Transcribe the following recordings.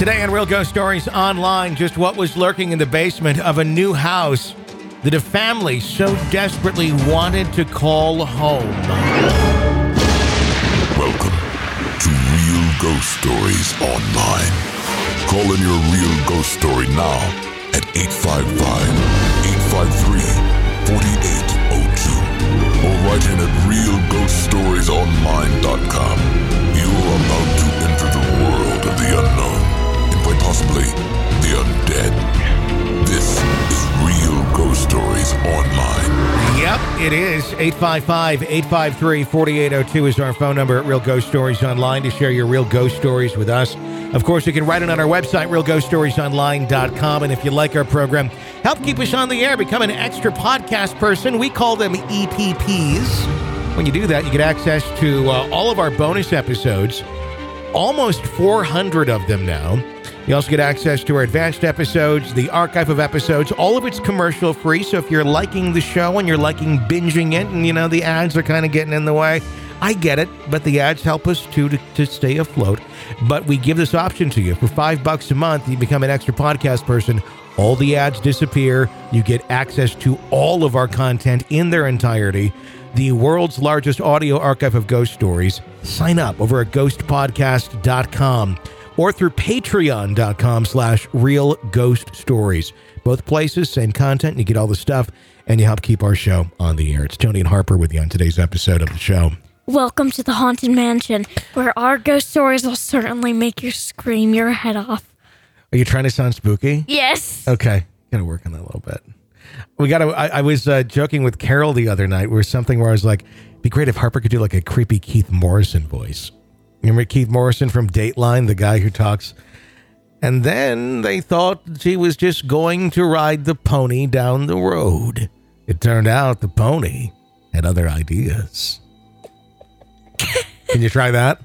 Today on Real Ghost Stories Online, just what was lurking in the basement of a new house that a family so desperately wanted to call home. Welcome to Real Ghost Stories Online. Call in your real ghost story now at 855 853 4802 or write in at realghoststoriesonline.com. You're about possibly the undead. This is Real Ghost Stories Online. Yep, it is. 855 853 4802 is our phone number at Real Ghost Stories Online to share your real ghost stories with us. Of course, you can write it on our website, realghoststoriesonline.com. And if you like our program, help keep us on the air, become an extra podcast person. We call them EPPs. When you do that, you get access to uh, all of our bonus episodes, almost 400 of them now. You also get access to our advanced episodes, the archive of episodes. All of it's commercial free. So if you're liking the show and you're liking binging it, and you know the ads are kind of getting in the way, I get it. But the ads help us too to, to stay afloat. But we give this option to you for five bucks a month. You become an extra podcast person. All the ads disappear. You get access to all of our content in their entirety. The world's largest audio archive of ghost stories. Sign up over at ghostpodcast.com or through patreon.com slash real ghost stories. Both places, same content. You get all the stuff and you help keep our show on the air. It's Tony and Harper with you on today's episode of the show. Welcome to the Haunted Mansion, where our ghost stories will certainly make you scream your head off. Are you trying to sound spooky? Yes. Okay. Gotta work on that a little bit. We gotta, I, I was uh, joking with Carol the other night where something where I was like, be great if Harper could do like a creepy Keith Morrison voice. Remember Keith Morrison from Dateline, the guy who talks? And then they thought she was just going to ride the pony down the road. It turned out the pony had other ideas. Can you try that?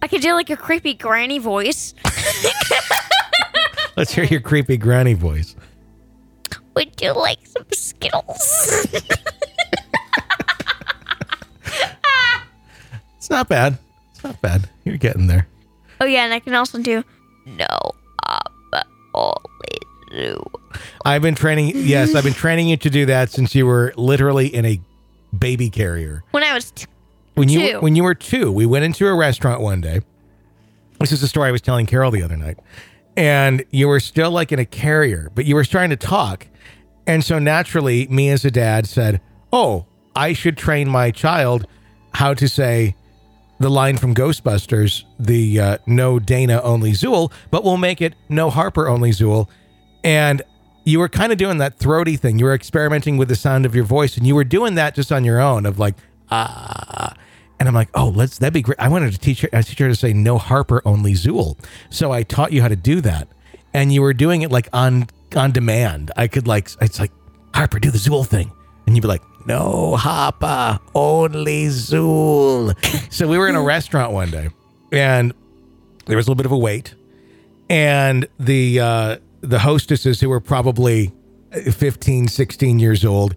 I could do like a creepy granny voice. Let's hear your creepy granny voice. Would you like some Skittles? It's not bad. It's not bad. You're getting there. oh yeah, and I can also do no um only do. I've been training. Yes, I've been training you to do that since you were literally in a baby carrier. When I was t- When you Two. when you were two, we went into a restaurant one day. This is a story I was telling Carol the other night, and you were still like in a carrier, but you were trying to talk, and so naturally, me as a dad said, "Oh, I should train my child how to say." The line from Ghostbusters, the uh, no Dana only Zuul, but we'll make it no Harper only Zuul. And you were kind of doing that throaty thing. You were experimenting with the sound of your voice, and you were doing that just on your own, of like ah. And I'm like, oh, let's that'd be great. I wanted to teach her, I teach her to say no Harper only Zuul. So I taught you how to do that, and you were doing it like on on demand. I could like it's like Harper do the Zuul thing, and you'd be like, no Harper only Zuul. so we were in a restaurant one day, and there was a little bit of a wait and the uh, the hostesses who were probably 15 16 years old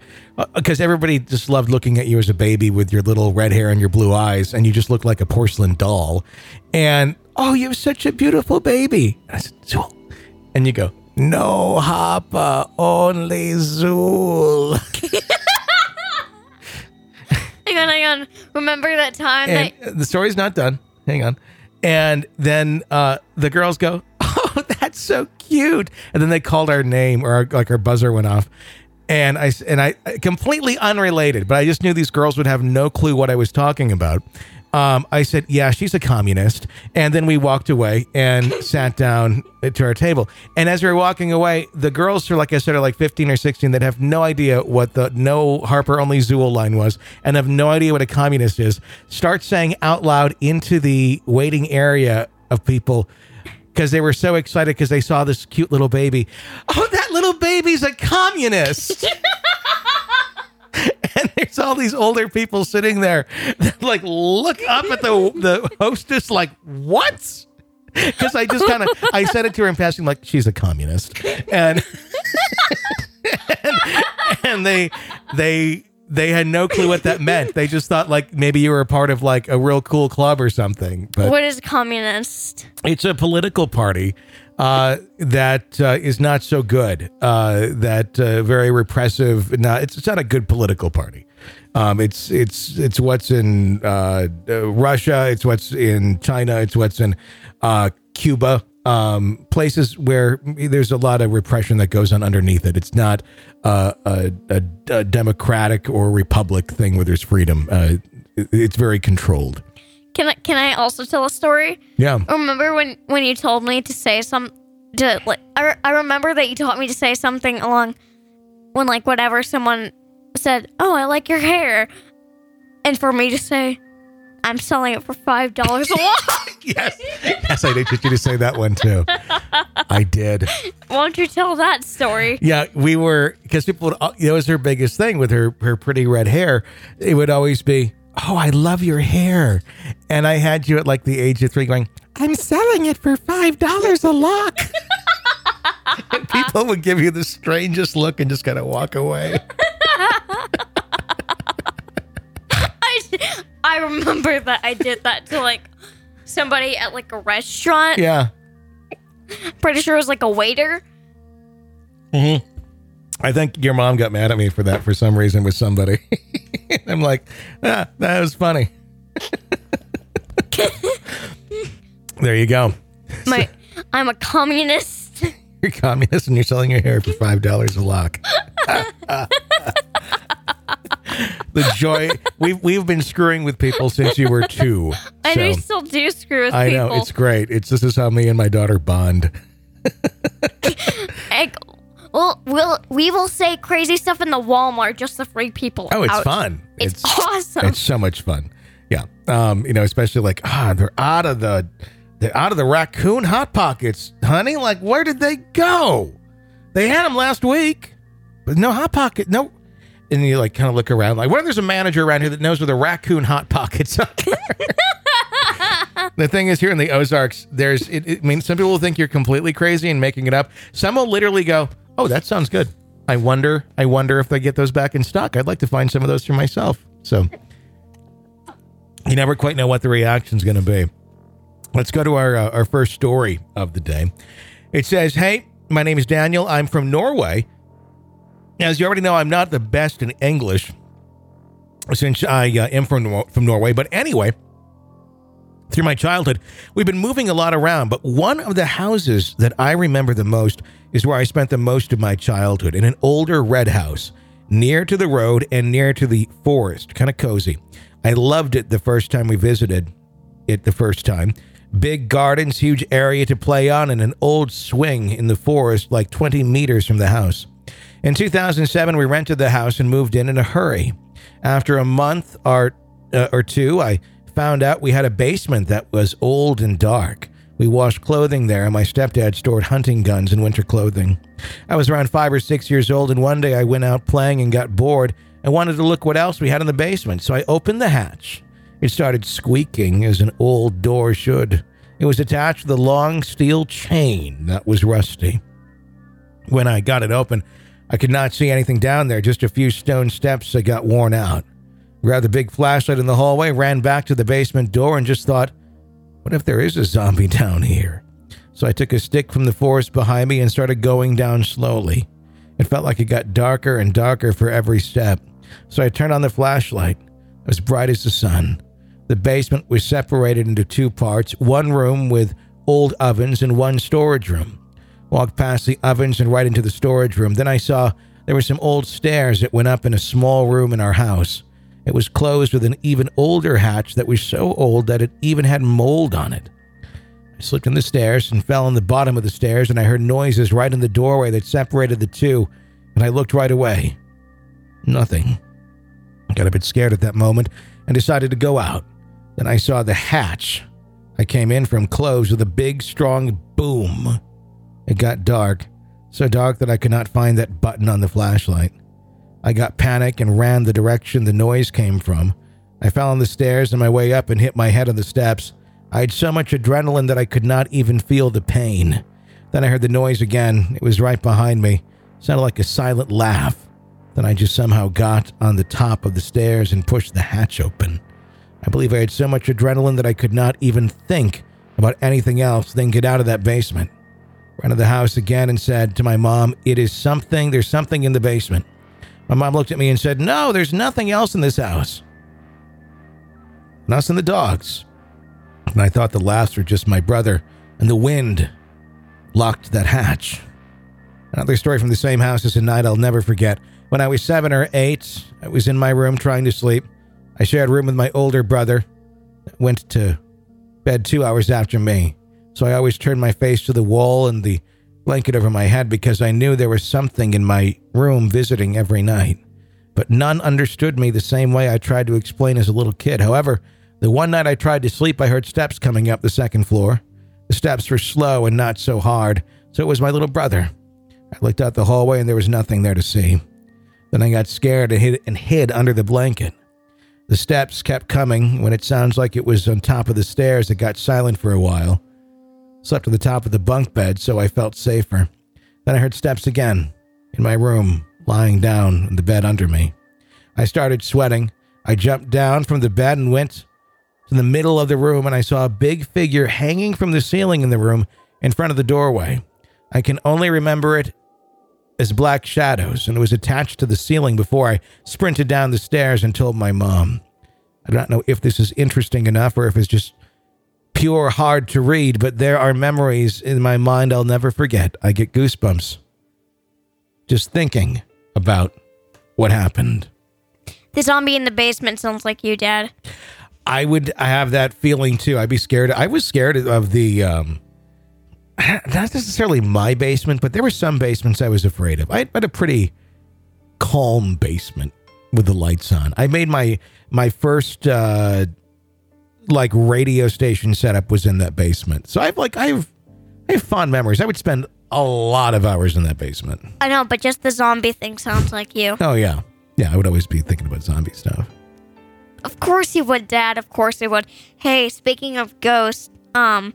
because everybody just loved looking at you as a baby with your little red hair and your blue eyes and you just looked like a porcelain doll and oh you're such a beautiful baby I said, Zuul. and you go no hopper only zuul hang on, hang on. Remember that time and that the story's not done. Hang on. And then uh, the girls go, "Oh, that's so cute!" And then they called our name, or our, like our buzzer went off. And I and I completely unrelated, but I just knew these girls would have no clue what I was talking about. Um, I said, "Yeah, she's a communist," and then we walked away and sat down to our table. And as we were walking away, the girls are like I said, are like fifteen or sixteen that have no idea what the no Harper only Zuul line was, and have no idea what a communist is. Start saying out loud into the waiting area of people because they were so excited because they saw this cute little baby. Oh, that little baby's a communist. and there's all these older people sitting there that like look up at the the hostess like what because i just kind of i said it to her in passing like she's a communist and and, and they they they had no clue what that meant. They just thought like maybe you were a part of like a real cool club or something. But What is communist? it's a political party uh, that uh, is not so good. Uh, that uh, very repressive. Not it's, it's not a good political party. Um, it's it's it's what's in uh, uh, Russia. It's what's in China. It's what's in Cuba. Um, places where there's a lot of repression that goes on underneath it. It's not a, a, a democratic or republic thing where there's freedom. It's very controlled. Can I can I also tell a story? Yeah. Remember when when you told me to say some to like I, re- I remember that you taught me to say something along when like whatever someone said, "Oh, I like your hair." And for me to say, "I'm selling it for $5 a walk." yes. Yes, I did get you to say that one too. I did. Why don't you tell that story? Yeah, we were because people would. That was her biggest thing with her her pretty red hair. It would always be, "Oh, I love your hair," and I had you at like the age of three going, "I'm selling it for five dollars a lock." and people would give you the strangest look and just kind of walk away. I, I remember that I did that to like somebody at like a restaurant. Yeah. Pretty sure it was like a waiter. Mm-hmm. I think your mom got mad at me for that for some reason with somebody. I'm like, ah, that was funny. there you go. My I'm a communist. You're a communist and you're selling your hair for five dollars a lock. the joy we've we've been screwing with people since you were two. And we so still do screw with I people. know it's great. It's this is how me and my daughter bond. Like, well, we'll we will say crazy stuff in the Walmart just to freak people Oh, it's out. fun. It's, awesome. It's so much fun. Yeah. Um, you know, especially like ah, they're out of the they're out of the raccoon hot pockets, honey. Like, where did they go? They had them last week, but no hot pocket, no. And you like kind of look around, like, what if there's a manager around here that knows where the raccoon hot pockets are? the thing is, here in the Ozarks, there's. It, it, I mean, some people will think you're completely crazy and making it up. Some will literally go, "Oh, that sounds good." I wonder. I wonder if they get those back in stock. I'd like to find some of those for myself. So you never quite know what the reaction's going to be. Let's go to our uh, our first story of the day. It says, "Hey, my name is Daniel. I'm from Norway. As you already know, I'm not the best in English since I uh, am from from Norway. But anyway, through my childhood, we've been moving a lot around. But one of the houses that I remember the most is where I spent the most of my childhood in an older red house near to the road and near to the forest, kind of cozy. I loved it the first time we visited it the first time. Big gardens, huge area to play on, and an old swing in the forest like 20 meters from the house. In 2007, we rented the house and moved in in a hurry. After a month or, uh, or two, I found out we had a basement that was old and dark. We washed clothing there, and my stepdad stored hunting guns and winter clothing. I was around five or six years old, and one day I went out playing and got bored and wanted to look what else we had in the basement. So I opened the hatch. It started squeaking as an old door should. It was attached with a long steel chain that was rusty. When I got it open, I could not see anything down there, just a few stone steps that got worn out. Grabbed the big flashlight in the hallway, ran back to the basement door, and just thought, what if there is a zombie down here? So I took a stick from the forest behind me and started going down slowly. It felt like it got darker and darker for every step. So I turned on the flashlight. Was bright as the sun. The basement was separated into two parts one room with old ovens and one storage room. Walked past the ovens and right into the storage room. Then I saw there were some old stairs that went up in a small room in our house. It was closed with an even older hatch that was so old that it even had mold on it. I slipped in the stairs and fell on the bottom of the stairs, and I heard noises right in the doorway that separated the two, and I looked right away. Nothing. I got a bit scared at that moment and decided to go out. Then I saw the hatch I came in from closed with a big, strong boom. It got dark, so dark that I could not find that button on the flashlight. I got panic and ran the direction the noise came from. I fell on the stairs on my way up and hit my head on the steps. I had so much adrenaline that I could not even feel the pain. Then I heard the noise again. It was right behind me. It sounded like a silent laugh. Then I just somehow got on the top of the stairs and pushed the hatch open. I believe I had so much adrenaline that I could not even think about anything else than get out of that basement. Ran to the house again and said to my mom, It is something, there's something in the basement. My mom looked at me and said, No, there's nothing else in this house. And us and the dogs. And I thought the laughs were just my brother and the wind locked that hatch. Another story from the same house is a night I'll never forget. When I was seven or eight, I was in my room trying to sleep. I shared a room with my older brother. Went to bed two hours after me. So I always turned my face to the wall and the blanket over my head because I knew there was something in my room visiting every night. But none understood me the same way I tried to explain as a little kid. However, the one night I tried to sleep, I heard steps coming up the second floor. The steps were slow and not so hard, so it was my little brother. I looked out the hallway and there was nothing there to see. Then I got scared and hid, and hid under the blanket. The steps kept coming. When it sounds like it was on top of the stairs, it got silent for a while. Slept at the top of the bunk bed, so I felt safer. Then I heard steps again in my room, lying down in the bed under me. I started sweating. I jumped down from the bed and went to the middle of the room, and I saw a big figure hanging from the ceiling in the room in front of the doorway. I can only remember it as black shadows, and it was attached to the ceiling before I sprinted down the stairs and told my mom. I don't know if this is interesting enough or if it's just pure hard to read, but there are memories in my mind I'll never forget. I get goosebumps just thinking about what happened. The zombie in the basement sounds like you, Dad. I would I have that feeling too. I'd be scared. I was scared of the um not necessarily my basement, but there were some basements I was afraid of. I had a pretty calm basement with the lights on. I made my my first uh like radio station setup was in that basement. So I've like I've I have fond memories. I would spend a lot of hours in that basement. I know, but just the zombie thing sounds like you. Oh yeah. Yeah, I would always be thinking about zombie stuff. Of course you would, Dad. Of course you would. Hey, speaking of ghosts, um,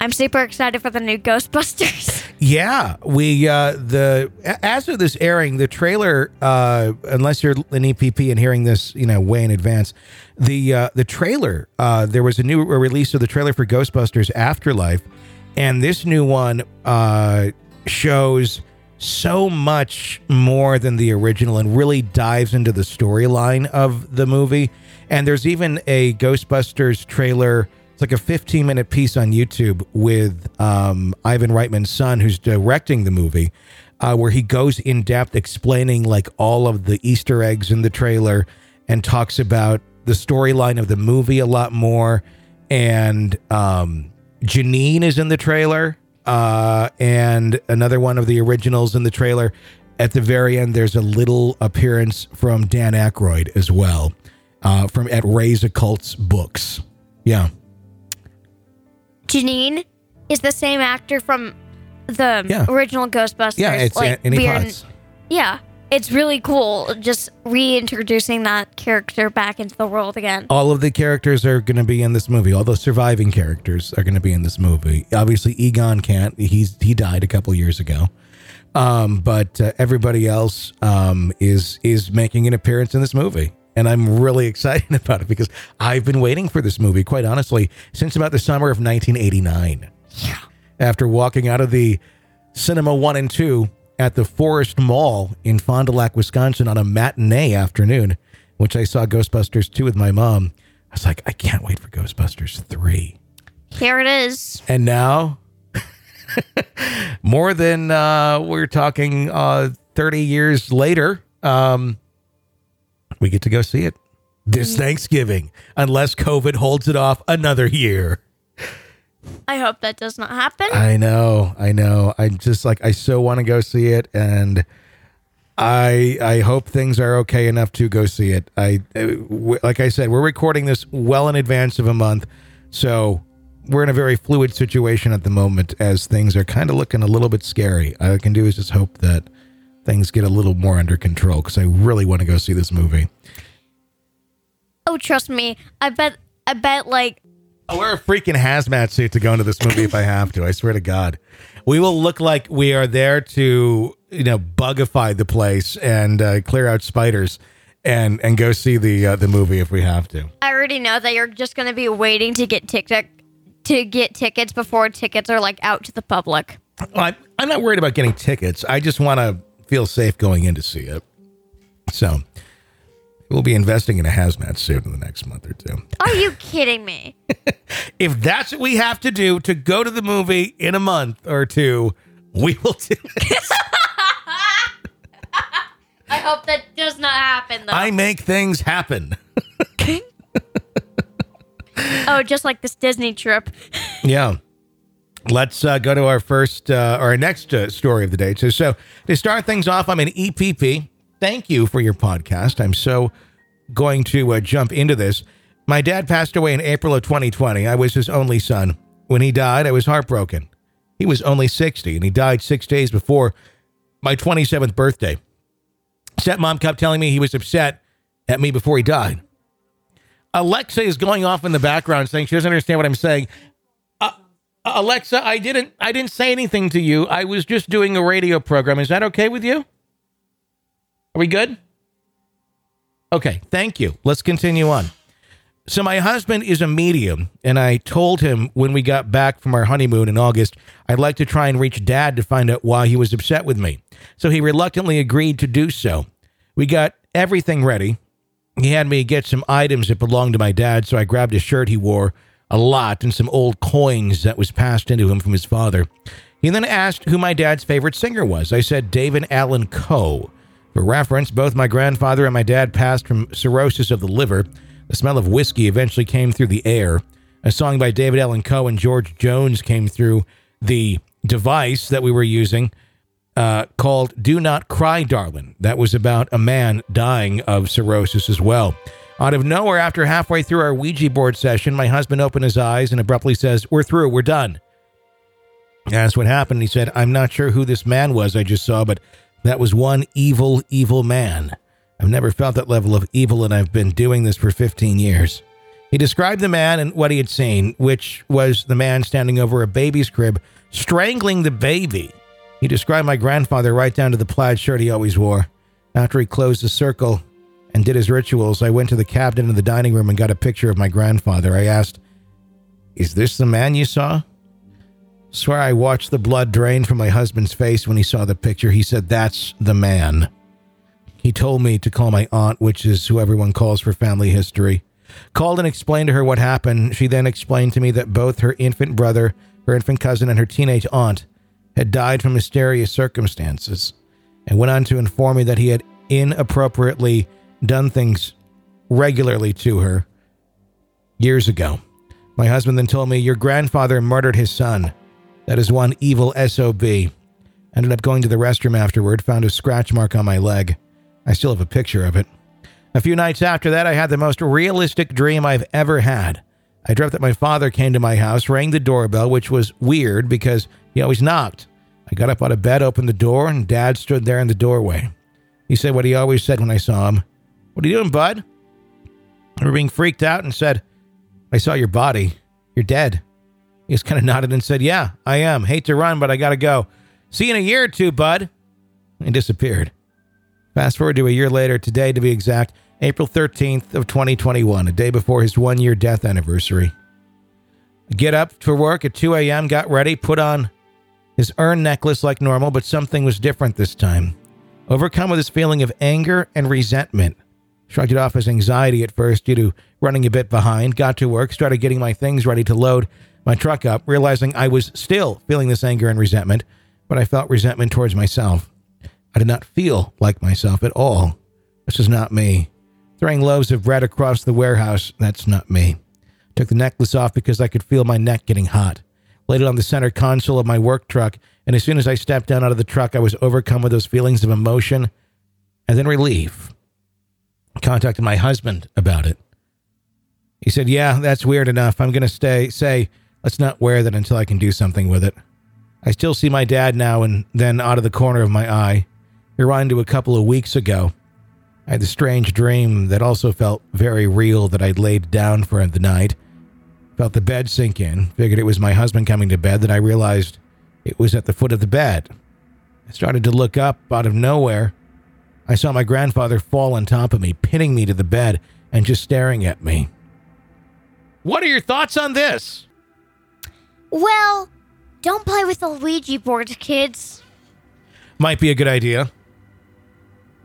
I'm super excited for the new Ghostbusters. Yeah, we uh the as of this airing, the trailer uh unless you're an EPP and hearing this, you know, way in advance, the uh the trailer uh there was a new release of the trailer for Ghostbusters Afterlife and this new one uh shows so much more than the original and really dives into the storyline of the movie. And there's even a Ghostbusters trailer it's like a 15 minute piece on YouTube with um, Ivan Reitman's son, who's directing the movie, uh, where he goes in depth explaining like all of the Easter eggs in the trailer and talks about the storyline of the movie a lot more. And um, Janine is in the trailer, uh, and another one of the originals in the trailer. At the very end, there's a little appearance from Dan Aykroyd as well, uh, from at Ray's Occults books. Yeah. Janine is the same actor from the Yeah. original Ghostbusters. Yeah, it's like, Annie Potts. Yeah, it's really cool. Just reintroducing that character back into the world again. All of the characters are going to be in this movie. All the surviving characters are going to be in this movie. Obviously, Egon can't. He's he died a couple years ago. Um, but uh, everybody else um, is is making an appearance in this movie, and I'm really excited about it because I've been waiting for this movie, quite honestly, since about the summer of 1989. Yeah. After walking out of the cinema one and two at the Forest Mall in Fond du Lac, Wisconsin, on a matinee afternoon, which I saw Ghostbusters two with my mom. I was like, I can't wait for Ghostbusters three. Here it is. And now, more than uh, we're talking uh, 30 years later, um, we get to go see it this mm. Thanksgiving, unless COVID holds it off another year. I hope that does not happen. I know, I know. I just like I so want to go see it, and I I hope things are okay enough to go see it. I like I said, we're recording this well in advance of a month, so we're in a very fluid situation at the moment as things are kind of looking a little bit scary. All I can do is just hope that things get a little more under control because I really want to go see this movie. oh, trust me. I bet. I bet. Like I'll wear a freaking hazmat suit to go into this movie if I have to. I swear to God. we will look like we are there to you know bugify the place and uh, clear out spiders and and go see the uh, the movie if we have to. I already know that you're just going to be waiting to get ticket to get tickets before tickets are like out to the public. I, I'm not worried about getting tickets. I just want to feel safe going in to see it. So we'll be investing in a hazmat suit in the next month or two. Are you kidding me? If that's what we have to do to go to the movie in a month or two, we will do it. I hope that does not happen though. I make things happen. oh, just like this Disney trip. Yeah. Let's uh, go to our first, uh, our next uh, story of the day. So, so to start things off, I'm an EPP. Thank you for your podcast. I'm so going to uh, jump into this. My dad passed away in April of 2020. I was his only son. When he died, I was heartbroken. He was only 60, and he died six days before my 27th birthday. Stepmom kept telling me he was upset at me before he died. Alexa is going off in the background saying she doesn't understand what I'm saying. Uh, Alexa, I didn't I didn't say anything to you. I was just doing a radio program. Is that okay with you? Are we good? Okay, thank you. Let's continue on. So my husband is a medium, and I told him when we got back from our honeymoon in August, I'd like to try and reach dad to find out why he was upset with me. So he reluctantly agreed to do so. We got everything ready. He had me get some items that belonged to my dad, so I grabbed a shirt he wore a lot and some old coins that was passed into him from his father. He then asked who my dad's favorite singer was. I said David Allan Coe. For reference, both my grandfather and my dad passed from cirrhosis of the liver. The smell of whiskey eventually came through the air. A song by David Allan Coe and George Jones came through the device that we were using uh, called Do Not Cry, Darling. That was about a man dying of cirrhosis as well. Out of nowhere, after halfway through our Ouija board session, my husband opened his eyes and abruptly says, We're through, we're done. That's what happened. He said, I'm not sure who this man was I just saw, but that was one evil, evil man. I've never felt that level of evil, and I've been doing this for 15 years. He described the man and what he had seen, which was the man standing over a baby's crib, strangling the baby. He described my grandfather right down to the plaid shirt he always wore. After he closed the circle and did his rituals, I went to the cabinet in the dining room and got a picture of my grandfather. I asked, Is this the man you saw? Swear I watched the blood drain from my husband's face when he saw the picture. He said, That's the man. He told me to call my aunt, which is who everyone calls for family history. Called and explained to her what happened. She then explained to me that both her infant brother, her infant cousin, and her teenage aunt had died from mysterious circumstances, and went on to inform me that he had inappropriately done things regularly to her years ago. My husband then told me, Your grandfather murdered his son. That is one evil SOB. Ended up going to the restroom afterward, found a scratch mark on my leg. I still have a picture of it. A few nights after that, I had the most realistic dream I've ever had. I dreamt that my father came to my house, rang the doorbell, which was weird because he always knocked. I got up out of bed, opened the door, and Dad stood there in the doorway. He said what he always said when I saw him What are you doing, bud? I remember being freaked out and said, I saw your body. You're dead. He just kind of nodded and said, Yeah, I am. Hate to run, but I got to go. See you in a year or two, bud. And disappeared. Fast forward to a year later, today to be exact, April 13th of 2021, a day before his one year death anniversary. Get up for work at 2 a.m., got ready, put on his urn necklace like normal, but something was different this time. Overcome with his feeling of anger and resentment, shrugged it off as anxiety at first due to running a bit behind, got to work, started getting my things ready to load my truck up, realizing I was still feeling this anger and resentment, but I felt resentment towards myself. I did not feel like myself at all. This is not me. Throwing loaves of bread across the warehouse, that's not me. Took the necklace off because I could feel my neck getting hot. Laid it on the center console of my work truck, and as soon as I stepped down out of the truck, I was overcome with those feelings of emotion and then relief. Contacted my husband about it. He said, Yeah, that's weird enough. I'm going to stay, say, let's not wear that until I can do something with it. I still see my dad now and then out of the corner of my eye. Rewind to a couple of weeks ago. I had the strange dream that also felt very real that I'd laid down for the night. Felt the bed sink in. Figured it was my husband coming to bed. Then I realized It was at the foot of the bed. I started to look up out of nowhere. I saw my grandfather fall on top of me, pinning me to the bed and just staring at me. What are your thoughts on this? Well, don't play with the Ouija board, kids. Might be a good idea.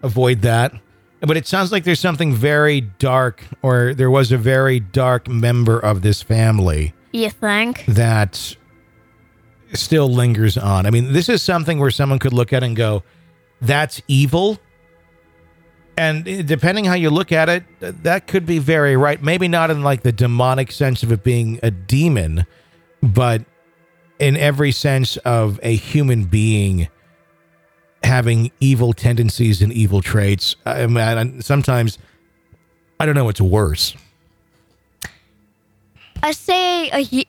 Avoid that. But it sounds like there's something very dark, or there was a very dark member of this family You think? that still lingers on. I mean, this is something where someone could look at and go, that's evil. And depending how you look at it, that could be very right. Maybe not in like the demonic sense of it being a demon, but in every sense of a human being having evil tendencies and evil traits. I mean, sometimes I don't know what's worse. I say a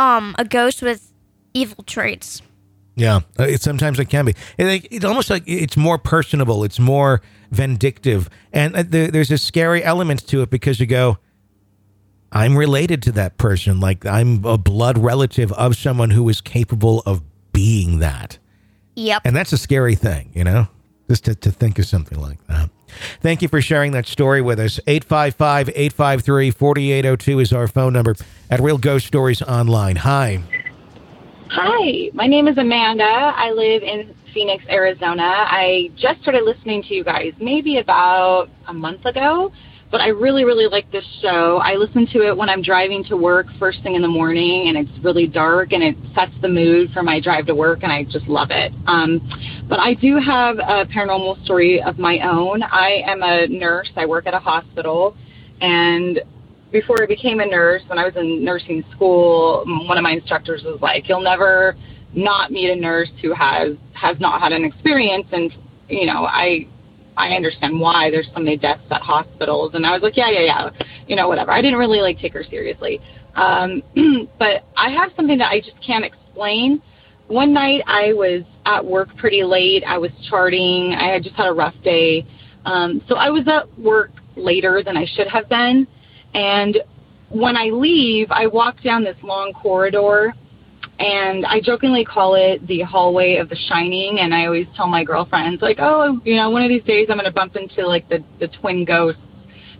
um a ghost with evil traits. Yeah, uh, it sometimes it can be. It, like, it's almost like it's more personable. It's more vindictive, and uh, there, there's a scary element to it because you go, "I'm related to that person. Like I'm a blood relative of someone who is capable of being that." Yep. And that's a scary thing, you know, just to, to think of something like that. Thank you for sharing that story with us. 855 853 4802 is our phone number at Real Ghost Stories Online. Hi. Hi, my name is Amanda. I live in Phoenix, Arizona. I just started listening to you guys maybe about a month ago, but I really, really like this show. I listen to it when I'm driving to work first thing in the morning, and it's really dark and it sets the mood for my drive to work, and I just love it. Um, but I do have a paranormal story of my own. I am a nurse, I work at a hospital, and before I became a nurse, when I was in nursing school, one of my instructors was like, "You'll never not meet a nurse who has has not had an experience." And you know, I I understand why there's so many deaths at hospitals, and I was like, "Yeah, yeah, yeah," you know, whatever. I didn't really like take her seriously, um, but I have something that I just can't explain. One night I was at work pretty late. I was charting. I had just had a rough day, um, so I was at work later than I should have been. And when I leave, I walk down this long corridor and I jokingly call it the hallway of the shining. And I always tell my girlfriends, like, oh, you know, one of these days I'm going to bump into like the, the twin ghosts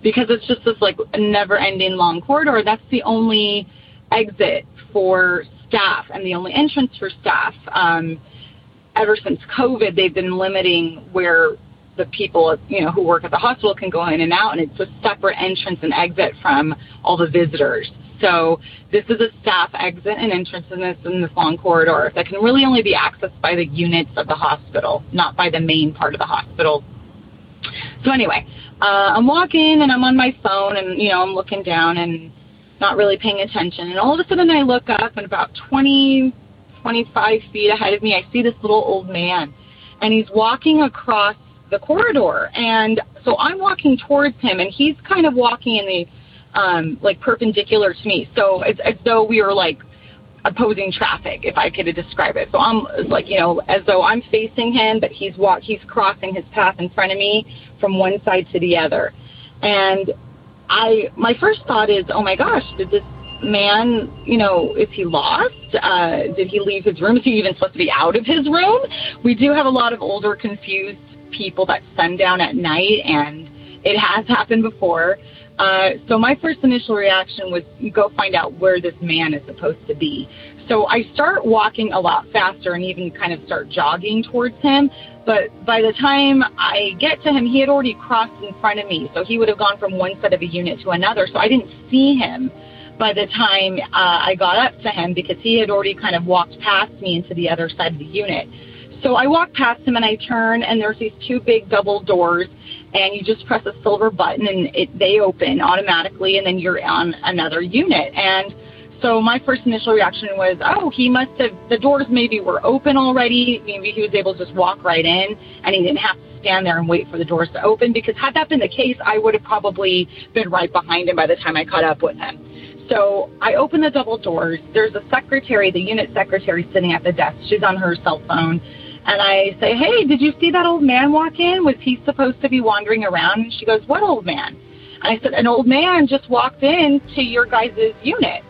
because it's just this like never ending long corridor. That's the only exit for staff and the only entrance for staff. Um, ever since COVID, they've been limiting where the people, you know, who work at the hospital can go in and out, and it's a separate entrance and exit from all the visitors. So this is a staff exit and entrance in this in this long corridor that can really only be accessed by the units of the hospital, not by the main part of the hospital. So anyway, uh, I'm walking and I'm on my phone and you know I'm looking down and not really paying attention, and all of a sudden I look up and about 20, 25 feet ahead of me I see this little old man, and he's walking across the corridor. And so I'm walking towards him, and he's kind of walking in the um, like perpendicular to me. So it's as though we were like opposing traffic, if I could describe it. So I'm like, you know, as though I'm facing him, but he's walk he's crossing his path in front of me from one side to the other. And I my first thought is, oh my gosh, did this man, you know, is he lost? Uh, did he leave his room? Is he even supposed to be out of his room? We do have a lot of older, confused people that sundown at night, and it has happened before. Uh, so my first initial reaction was go find out where this man is supposed to be. So I start walking a lot faster and even kind of start jogging towards him. But by the time I get to him, he had already crossed in front of me. So he would have gone from one side of a unit to another. So I didn't see him by the time uh, I got up to him because he had already kind of walked past me into the other side of the unit. So I walk past him and I turn and there's these two big double doors and you just press a silver button and it, they open automatically and then you're on another unit. And so my first initial reaction was, oh, he must have, the doors maybe were open already. Maybe he was able to just walk right in and he didn't have to stand there and wait for the doors to open because had that been the case, I would have probably been right behind him by the time I caught up with him. So I open the double doors. There's a secretary, the unit secretary sitting at the desk. She's on her cell phone. And I say, hey, did you see that old man walk in? Was he supposed to be wandering around? And she goes, what old man? And I said, an old man just walked in to your guys' unit.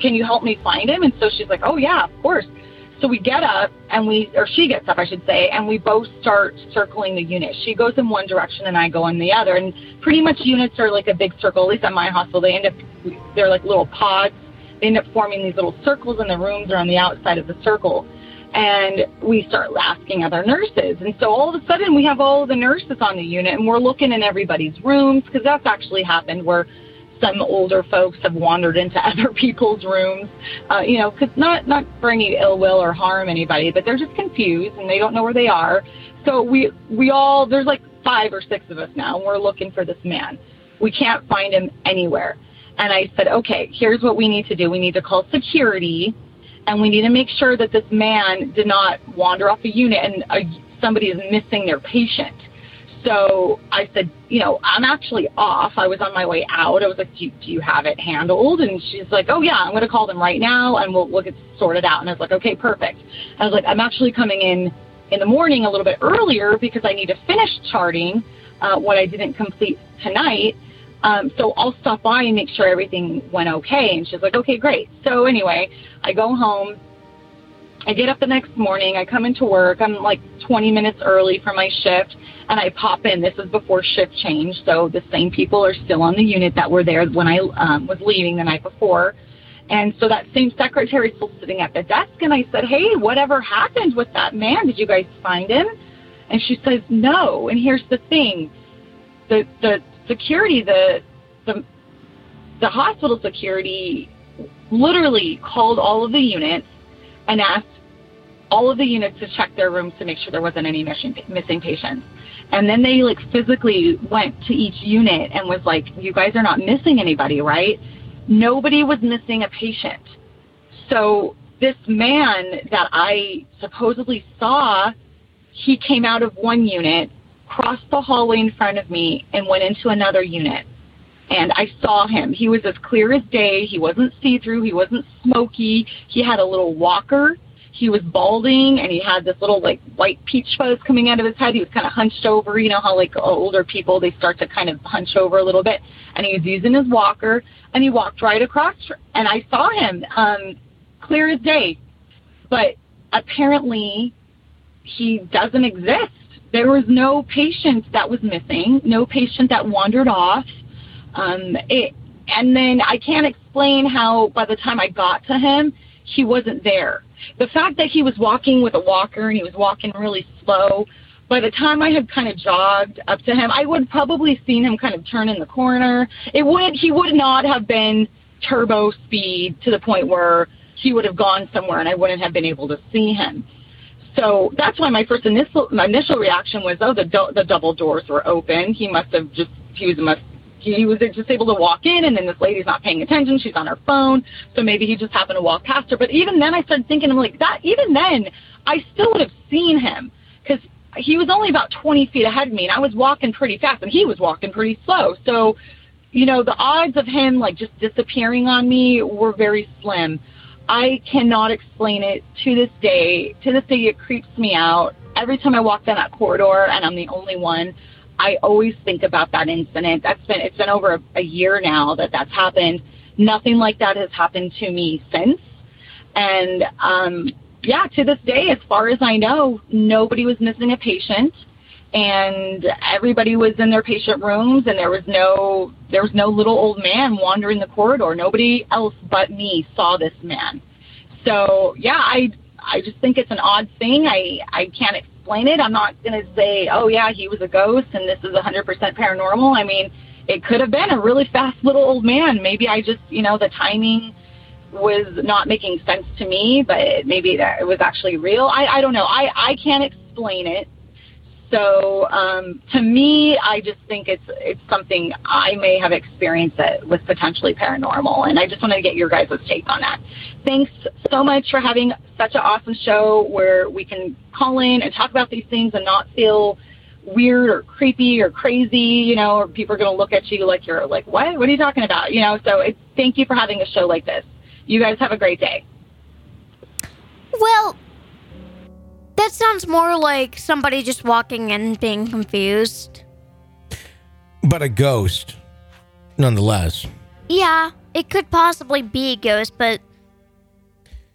Can you help me find him? And so she's like, oh, yeah, of course. So we get up and we, or she gets up, I should say, and we both start circling the unit. She goes in one direction and I go in the other. And pretty much units are like a big circle, at least at my hospital. They end up, they're like little pods. They end up forming these little circles and the rooms are on the outside of the circle. And we start asking other nurses. And so all of a sudden we have all the nurses on the unit and we're looking in everybody's rooms because that's actually happened where some older folks have wandered into other people's rooms, uh, you know, because not not for any ill will or harm anybody, but they're just confused and they don't know where they are. So we we all there's like five or six of us now, and we're looking for this man. We can't find him anywhere. And I said, okay, here's what we need to do. We need to call security, and we need to make sure that this man did not wander off a unit and uh, somebody is missing their patient. So I said, you know, I'm actually off. I was on my way out. I was like, do you, do you have it handled? And she's like, oh yeah, I'm going to call them right now and we'll, we'll get sorted out. And I was like, okay, perfect. I was like, I'm actually coming in in the morning a little bit earlier because I need to finish charting uh, what I didn't complete tonight. Um, so I'll stop by and make sure everything went okay. And she's like, okay, great. So anyway, I go home I get up the next morning. I come into work. I'm like 20 minutes early for my shift, and I pop in. This is before shift change, so the same people are still on the unit that were there when I um, was leaving the night before. And so that same secretary is still sitting at the desk, and I said, "Hey, whatever happened with that man? Did you guys find him?" And she says, "No." And here's the thing: the the security, the the the hospital security, literally called all of the units and asked all of the units to check their rooms to make sure there wasn't any missing, missing patients. And then they like physically went to each unit and was like, you guys are not missing anybody, right? Nobody was missing a patient. So this man that I supposedly saw, he came out of one unit, crossed the hallway in front of me, and went into another unit. And I saw him. He was as clear as day. He wasn't see through. He wasn't smoky. He had a little walker he was balding and he had this little like white peach fuzz coming out of his head. He was kind of hunched over, you know how like older people they start to kind of hunch over a little bit. And he was using his walker and he walked right across and I saw him um clear as day. But apparently he doesn't exist. There was no patient that was missing, no patient that wandered off. Um it and then I can't explain how by the time I got to him, he wasn't there the fact that he was walking with a walker and he was walking really slow, by the time I had kind of jogged up to him, I would probably seen him kind of turn in the corner. It would he would not have been turbo speed to the point where he would have gone somewhere and I wouldn't have been able to see him. So that's why my first initial my initial reaction was, oh, the do- the double doors were open. He must have just he was must he was just able to walk in and then this lady's not paying attention. She's on her phone. So maybe he just happened to walk past her. But even then I started thinking, I'm like, that, even then I still would have seen him because he was only about 20 feet ahead of me and I was walking pretty fast and he was walking pretty slow. So, you know, the odds of him like just disappearing on me were very slim. I cannot explain it to this day. To this day, it creeps me out. Every time I walk down that corridor and I'm the only one, I always think about that incident. That's been it's been over a, a year now that that's happened. Nothing like that has happened to me since. And um, yeah, to this day, as far as I know, nobody was missing a patient, and everybody was in their patient rooms, and there was no there was no little old man wandering the corridor. Nobody else but me saw this man. So yeah, I I just think it's an odd thing. I I can't explain it. I'm not going to say, oh, yeah, he was a ghost and this is 100% paranormal. I mean, it could have been a really fast little old man. Maybe I just, you know, the timing was not making sense to me, but maybe that it was actually real. I, I don't know. I, I can't explain it. So um, to me, I just think it's it's something I may have experienced that was potentially paranormal, and I just wanted to get your guys' take on that. Thanks so much for having such an awesome show where we can call in and talk about these things and not feel weird or creepy or crazy, you know, or people are going to look at you like you're like, what? What are you talking about? You know, so it's, thank you for having a show like this. You guys have a great day. Well, that sounds more like somebody just walking in being confused. But a ghost, nonetheless. Yeah, it could possibly be a ghost, but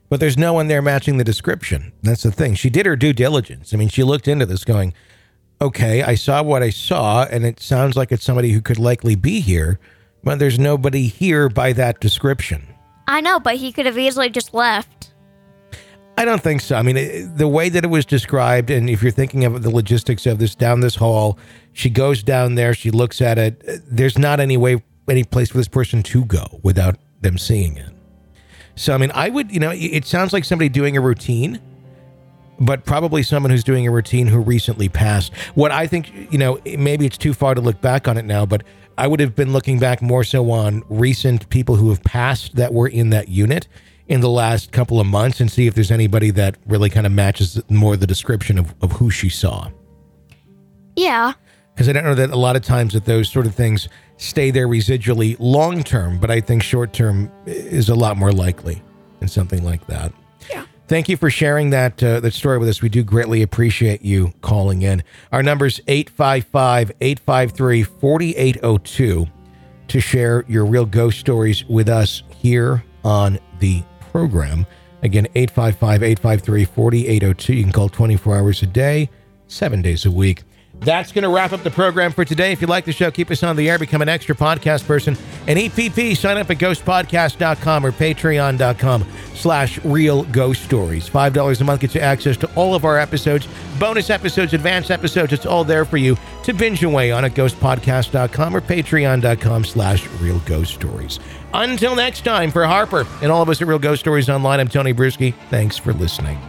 But there's no one there matching the description. That's the thing. She did her due diligence. I mean, she looked into this going, okay, I saw what I saw, and it sounds like it's somebody who could likely be here, but there's nobody here by that description. I know, but he could have easily just left. I don't think so. I mean, the way that it was described, and if you're thinking of the logistics of this down this hall, she goes down there, she looks at it. There's not any way, any place for this person to go without them seeing it. So, I mean, I would, you know, it sounds like somebody doing a routine, but probably someone who's doing a routine who recently passed. What I think, you know, maybe it's too far to look back on it now, but I would have been looking back more so on recent people who have passed that were in that unit in the last couple of months and see if there's anybody that really kind of matches more the description of, of who she saw. Yeah. Because I don't know that a lot of times that those sort of things stay there residually long term, but I think short term is a lot more likely in something like that. Yeah. Thank you for sharing that uh, that story with us. We do greatly appreciate you calling in. Our number's 855-853-4802 to share your real ghost stories with us here on the program. Again, 855-853-4802. You can call 24 hours a day, 7 days a week. That's going to wrap up the program for today. If you like the show, keep us on the air, become an extra podcast person. And EPP, sign up at ghostpodcast.com or patreon.com slash real ghost stories. $5 a month gets you access to all of our episodes, bonus episodes, advanced episodes. It's all there for you to binge away on at ghostpodcast.com or patreon.com slash real ghost stories. Until next time, for Harper and all of us at Real Ghost Stories Online, I'm Tony Brueski. Thanks for listening.